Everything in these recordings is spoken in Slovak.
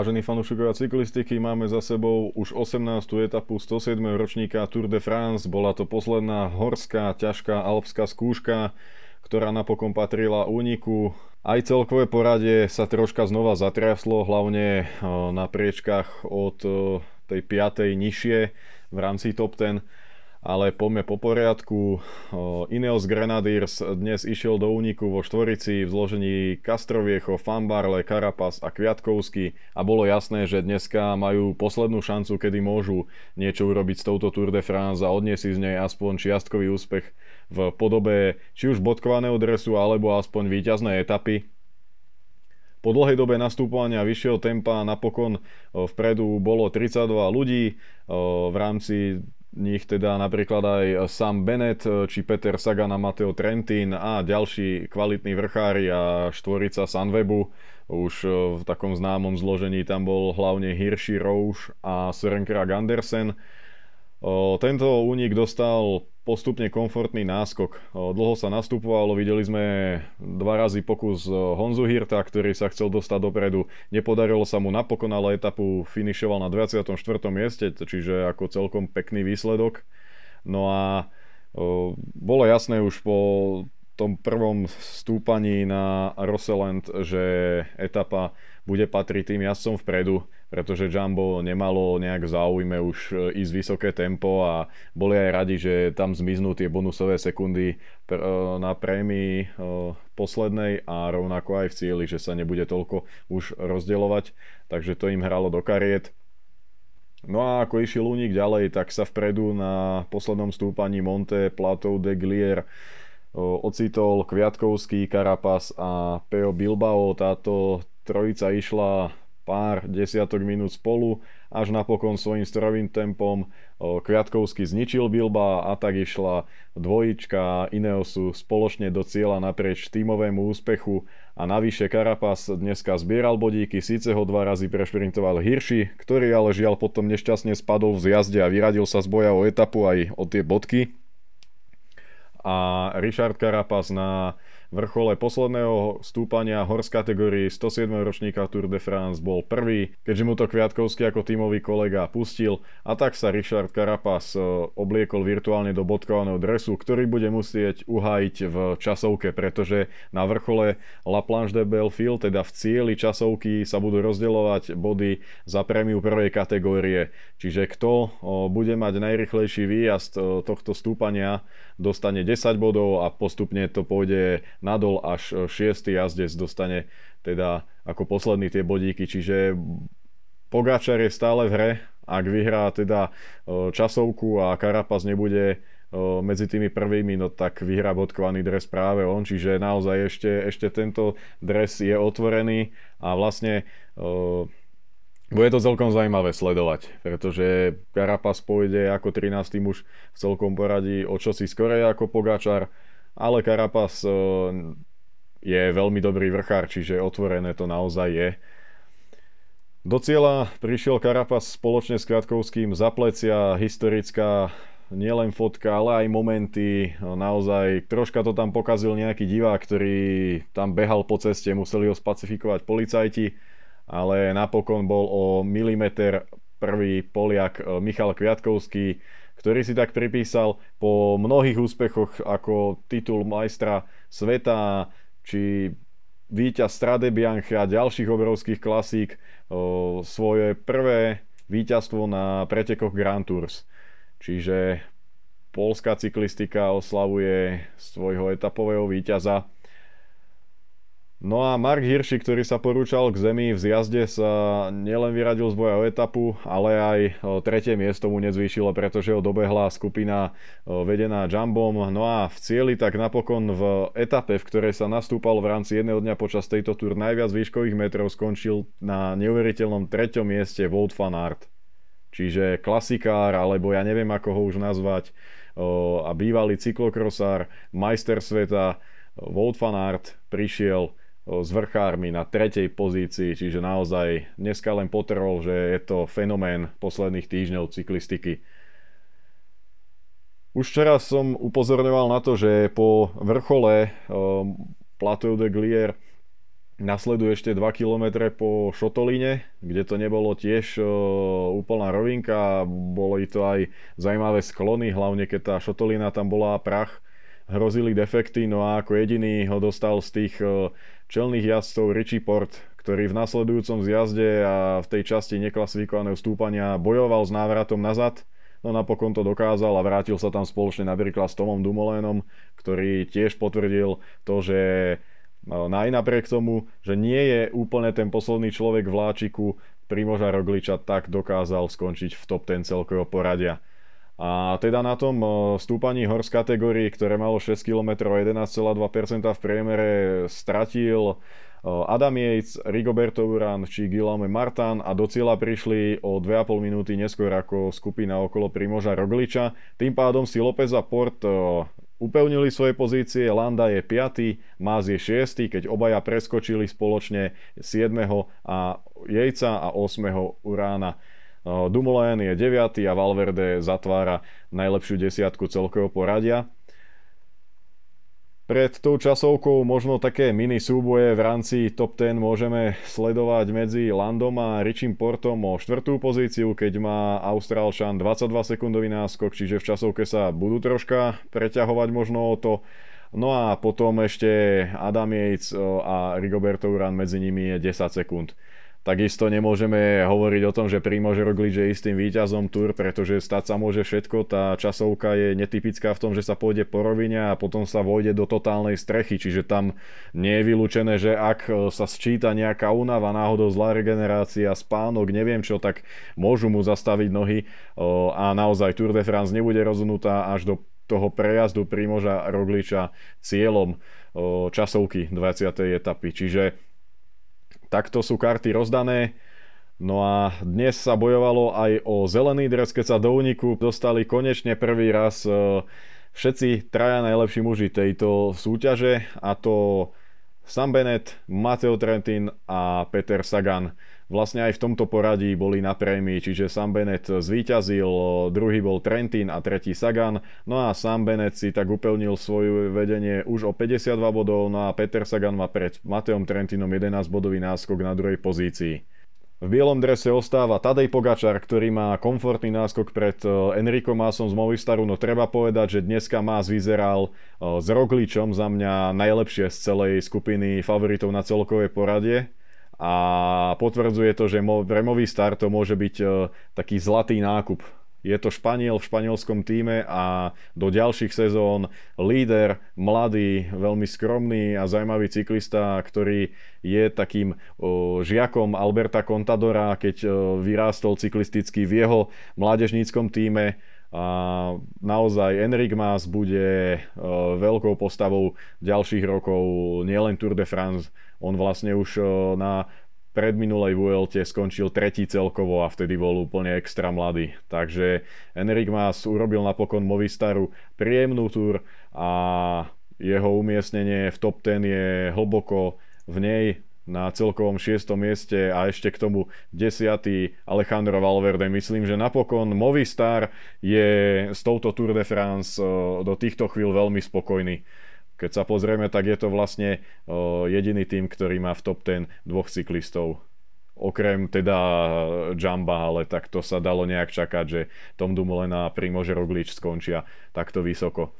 Vážení fanúšikovia cyklistiky, máme za sebou už 18. etapu 107. ročníka Tour de France. Bola to posledná horská, ťažká alpská skúška, ktorá napokon patrila úniku. Aj celkové poradie sa troška znova zatriaslo, hlavne na priečkách od tej 5. nižšie v rámci top 10 ale poďme po poriadku. Ineos Grenadiers dnes išiel do úniku vo štvorici v zložení Castroviecho, Fambarle, Carapaz a Kviatkovský a bolo jasné, že dneska majú poslednú šancu, kedy môžu niečo urobiť s touto Tour de France a odniesť z nej aspoň čiastkový úspech v podobe či už bodkovaného dresu alebo aspoň víťaznej etapy. Po dlhej dobe nastúpovania vyššieho tempa napokon vpredu bolo 32 ľudí v rámci nich teda napríklad aj Sam Bennett, či Peter Sagan a Matteo Trentin a ďalší kvalitní vrchári a štvorica Sunwebu. Už e, v takom známom zložení tam bol hlavne Hirschi, Rouge a Søren Andersen. Tento únik dostal postupne komfortný náskok. Dlho sa nastupovalo, videli sme dva razy pokus Honzu Hirta, ktorý sa chcel dostať dopredu. Nepodarilo sa mu napokon, ale etapu finišoval na 24. mieste, čiže ako celkom pekný výsledok. No a bolo jasné už po tom prvom stúpaní na Roseland, že etapa bude patriť tým jazdcom vpredu pretože Jumbo nemalo nejak záujme už e, ísť vysoké tempo a boli aj radi, že tam zmiznú tie bonusové sekundy e, na prémii e, poslednej a rovnako aj v cieli, že sa nebude toľko už rozdeľovať, takže to im hralo do kariet. No a ako išiel únik ďalej, tak sa vpredu na poslednom stúpaní Monte Plateau de Glier ocitol Kviatkovský, Karapas a Peo Bilbao. Táto trojica išla pár desiatok minút spolu, až napokon svojim strojovým tempom Kviatkovský zničil Bilba a tak išla dvojička Ineosu spoločne do cieľa naprieč tímovému úspechu a navyše Karapas dneska zbieral bodíky, síce ho dva razy prešprintoval Hirši, ktorý ale žiaľ potom nešťastne spadol v zjazde a vyradil sa z boja o etapu aj o tie bodky. A Richard Karapas na vrchole posledného stúpania hors kategórii 107. ročníka Tour de France bol prvý, keďže mu to Kviatkovský ako tímový kolega pustil a tak sa Richard Carapaz e, obliekol virtuálne do bodkovaného dresu, ktorý bude musieť uhájiť v časovke, pretože na vrchole La Planche de Belfield, teda v cieli časovky sa budú rozdeľovať body za prémiu prvej kategórie. Čiže kto bude mať najrychlejší výjazd e, tohto stúpania, dostane 10 bodov a postupne to pôjde nadol až 6. E, jazdec dostane teda ako posledný tie bodíky, čiže Pogačar je stále v hre, ak vyhrá teda e, časovku a Karapaz nebude e, medzi tými prvými, no tak vyhrá bodkovaný dres práve on, čiže naozaj ešte, ešte tento dres je otvorený a vlastne bude to celkom zaujímavé sledovať, pretože Karapaz pôjde ako 13. muž v celkom poradí o čosi skorej ako Pogačar, ale Carapaz eh, je veľmi dobrý vrchár, čiže otvorené to naozaj je. Do cieľa prišiel Carapaz spoločne s Kratkovským za plecia, historická nielen fotka, ale aj momenty. Naozaj troška to tam pokazil nejaký divák, ktorý tam behal po ceste, museli ho spacifikovať policajti, ale napokon bol o milimeter prvý Poliak eh, Michal Kviatkovský, ktorý si tak pripísal po mnohých úspechoch ako titul majstra sveta či víťaz Strade Bianche a ďalších obrovských klasík svoje prvé víťazstvo na pretekoch Grand Tours. Čiže polská cyklistika oslavuje svojho etapového víťaza No a Mark Hirschi, ktorý sa porúčal k zemi v zjazde, sa nielen vyradil z boja o etapu, ale aj tretie miesto mu nezvýšilo, pretože ho dobehla skupina vedená Jumbom. No a v cieli tak napokon v etape, v ktorej sa nastúpal v rámci jedného dňa počas tejto túr najviac výškových metrov, skončil na neuveriteľnom treťom mieste Wout van Aert. Čiže klasikár, alebo ja neviem ako ho už nazvať, a bývalý cyklokrosár, majster sveta, Wout van Aert prišiel s vrchármi na tretej pozícii, čiže naozaj dneska len potrhol, že je to fenomén posledných týždňov cyklistiky. Už včera som upozorňoval na to, že po vrchole Plateau de Glier Nasleduje ešte 2 km po Šotolíne, kde to nebolo tiež úplná rovinka, boli to aj zaujímavé sklony, hlavne keď tá Šotolína tam bola prach, hrozili defekty, no a ako jediný ho dostal z tých čelných jazdcov Richie Port, ktorý v nasledujúcom zjazde a v tej časti neklasifikovaného stúpania bojoval s návratom nazad, no napokon to dokázal a vrátil sa tam spoločne napríklad s Tomom Dumoulinom, ktorý tiež potvrdil to, že No, aj napriek tomu, že nie je úplne ten posledný človek v Láčiku, Primoža Rogliča tak dokázal skončiť v top 10 celkového poradia. A teda na tom stúpaní hors kategórií, ktoré malo 6 km 11,2% v priemere, stratil Adam Yates, Rigoberto Uran či Guillaume Martin a do cieľa prišli o 2,5 minúty neskôr ako skupina okolo Primoža Rogliča. Tým pádom si López a Port upevnili svoje pozície, Landa je 5, Maz je 6, keď obaja preskočili spoločne 7. a Jejca a 8. Urána. Dumoulin je 9 a Valverde zatvára najlepšiu desiatku celkového poradia. Pred tou časovkou možno také mini súboje v rámci top 10 môžeme sledovať medzi Landom a Richim Portom o štvrtú pozíciu, keď má Austrálčan 22 sekundový náskok, čiže v časovke sa budú troška preťahovať možno o to. No a potom ešte Adam Yates a Rigoberto Uran medzi nimi je 10 sekúnd. Takisto nemôžeme hovoriť o tom, že Primož Roglič je istým víťazom Tour, pretože stať sa môže všetko. Tá časovka je netypická v tom, že sa pôjde po rovine a potom sa vojde do totálnej strechy, čiže tam nie je vylúčené, že ak sa sčíta nejaká únava, náhodou zlá regenerácia, spánok, neviem čo, tak môžu mu zastaviť nohy a naozaj Tour de France nebude rozhodnutá až do toho prejazdu Primoža Rogliča cieľom časovky 20. etapy. Čiže Takto sú karty rozdané. No a dnes sa bojovalo aj o zelený dres, keď sa do úniku dostali konečne prvý raz e, všetci traja najlepší muži tejto súťaže a to Sam Bennett, Mateo Trentin a Peter Sagan vlastne aj v tomto poradí boli na prémii, čiže Sam Bennett zvíťazil, druhý bol Trentin a tretí Sagan, no a Sam Bennett si tak upevnil svoje vedenie už o 52 bodov, no a Peter Sagan má pred Mateom Trentinom 11 bodový náskok na druhej pozícii. V bielom drese ostáva Tadej Pogačar, ktorý má komfortný náskok pred e, Enrico Másom z Movistaru, no treba povedať, že dneska Más vyzeral e, s Rogličom za mňa najlepšie z celej skupiny favoritov na celkovej poradie a potvrdzuje to, že pre Movistar to môže byť e, taký zlatý nákup. Je to Španiel v španielskom týme a do ďalších sezón líder, mladý, veľmi skromný a zaujímavý cyklista, ktorý je takým žiakom Alberta Contadora, keď vyrástol cyklisticky v jeho mládežníckom týme. A naozaj Enric Mas bude veľkou postavou ďalších rokov nielen Tour de France, on vlastne už na predminulej VLT skončil tretí celkovo a vtedy bol úplne extra mladý. Takže Enric Mas urobil napokon Movistaru príjemnú túr a jeho umiestnenie v top 10 je hlboko v nej na celkovom 6. mieste a ešte k tomu 10. Alejandro Valverde. Myslím, že napokon Movistar je s touto Tour de France do týchto chvíľ veľmi spokojný. Keď sa pozrieme, tak je to vlastne jediný tým, ktorý má v top 10 dvoch cyklistov. Okrem teda Jamba, ale tak to sa dalo nejak čakať, že Tom Dumoulin a Primože Roglič skončia takto vysoko.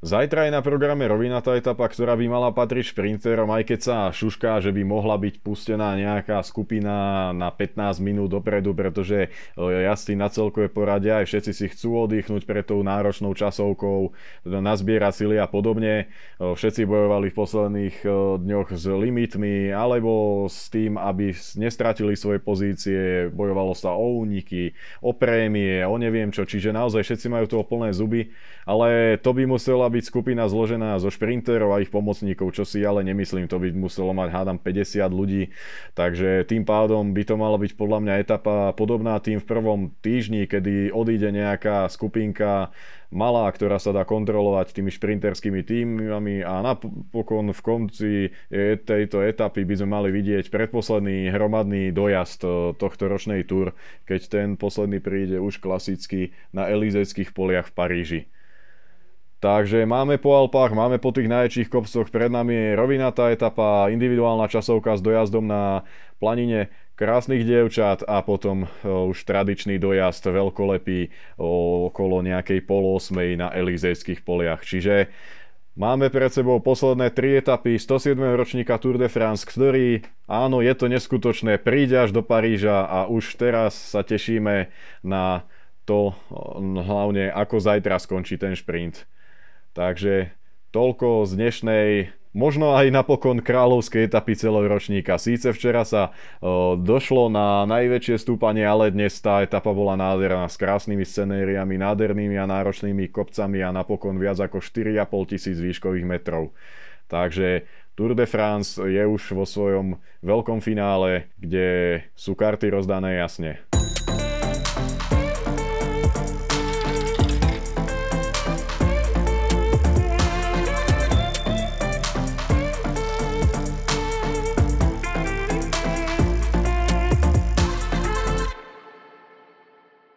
Zajtra je na programe rovinatá etapa, ktorá by mala patriť šprinterom, aj keď sa šušká, že by mohla byť pustená nejaká skupina na 15 minút dopredu, pretože jazdci na celkové poradia aj všetci si chcú oddychnúť pred tou náročnou časovkou, nazbiera sily a podobne. Všetci bojovali v posledných dňoch s limitmi alebo s tým, aby nestratili svoje pozície, bojovalo sa o úniky, o prémie, o neviem čo, čiže naozaj všetci majú toho plné zuby, ale to by musela byť skupina zložená zo šprinterov a ich pomocníkov, čo si ale nemyslím, to by muselo mať hádam 50 ľudí, takže tým pádom by to mala byť podľa mňa etapa podobná tým v prvom týždni, kedy odíde nejaká skupinka malá, ktorá sa dá kontrolovať tými šprinterskými týmami a napokon v konci tejto etapy by sme mali vidieť predposledný hromadný dojazd eh, tohto ročnej túr, keď ten posledný príde už klasicky na Elizejských poliach v Paríži. Takže máme po Alpách, máme po tých najväčších kopcoch, pred nami je rovinatá etapa, individuálna časovka s dojazdom na planine krásnych dievčat a potom už tradičný dojazd veľkolepý okolo nejakej polosmej na Elizejských poliach. Čiže Máme pred sebou posledné tri etapy 107. ročníka Tour de France, ktorý, áno, je to neskutočné, príde až do Paríža a už teraz sa tešíme na to, hlavne ako zajtra skončí ten šprint. Takže toľko z dnešnej možno aj napokon kráľovskej etapy celého ročníka. Síce včera sa o, došlo na najväčšie stúpanie, ale dnes tá etapa bola nádherná s krásnymi scenériami, nádhernými a náročnými kopcami a napokon viac ako 4,5 tisíc výškových metrov. Takže Tour de France je už vo svojom veľkom finále, kde sú karty rozdané jasne.